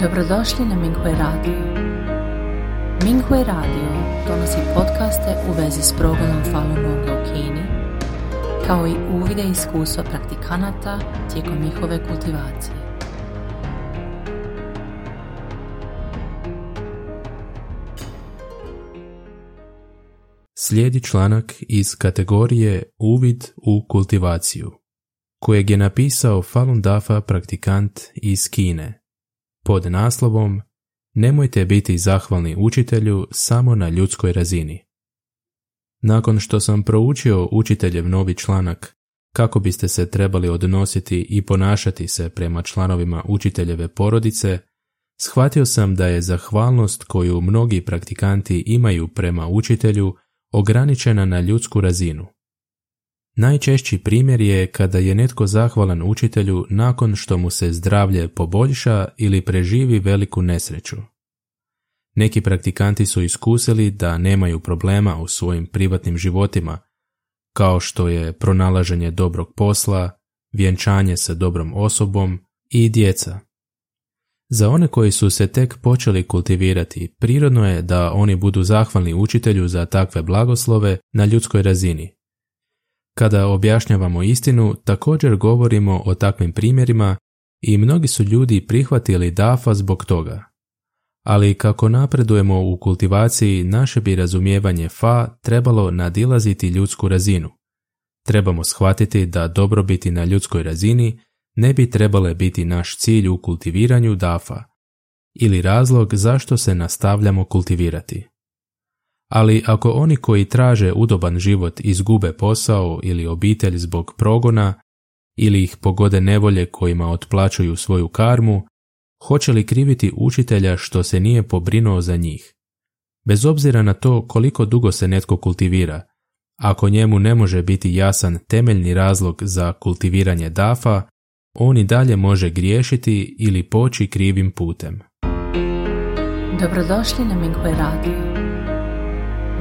Dobrodošli na Minghui Radio. Minghui Radio donosi podcaste u vezi s progledom Falun Gonga u Kini, kao i uvide iskustva praktikanata tijekom njihove kultivacije. Slijedi članak iz kategorije Uvid u kultivaciju, kojeg je napisao Falun Dafa praktikant iz Kine, pod naslovom Nemojte biti zahvalni učitelju samo na ljudskoj razini. Nakon što sam proučio učiteljev novi članak kako biste se trebali odnositi i ponašati se prema članovima učiteljeve porodice, shvatio sam da je zahvalnost koju mnogi praktikanti imaju prema učitelju ograničena na ljudsku razinu. Najčešći primjer je kada je netko zahvalan učitelju nakon što mu se zdravlje poboljša ili preživi veliku nesreću. Neki praktikanti su iskusili da nemaju problema u svojim privatnim životima, kao što je pronalaženje dobrog posla, vjenčanje sa dobrom osobom i djeca. Za one koji su se tek počeli kultivirati, prirodno je da oni budu zahvalni učitelju za takve blagoslove na ljudskoj razini. Kada objašnjavamo istinu, također govorimo o takvim primjerima i mnogi su ljudi prihvatili dafa zbog toga. Ali kako napredujemo u kultivaciji, naše bi razumijevanje fa trebalo nadilaziti ljudsku razinu. Trebamo shvatiti da dobrobiti na ljudskoj razini ne bi trebale biti naš cilj u kultiviranju dafa ili razlog zašto se nastavljamo kultivirati. Ali ako oni koji traže udoban život izgube posao ili obitelj zbog progona ili ih pogode nevolje kojima otplaćuju svoju karmu, hoće li kriviti učitelja što se nije pobrinuo za njih? Bez obzira na to koliko dugo se netko kultivira, ako njemu ne može biti jasan temeljni razlog za kultiviranje dafa, on i dalje može griješiti ili poći krivim putem. Dobrodošli na Minghui Radio.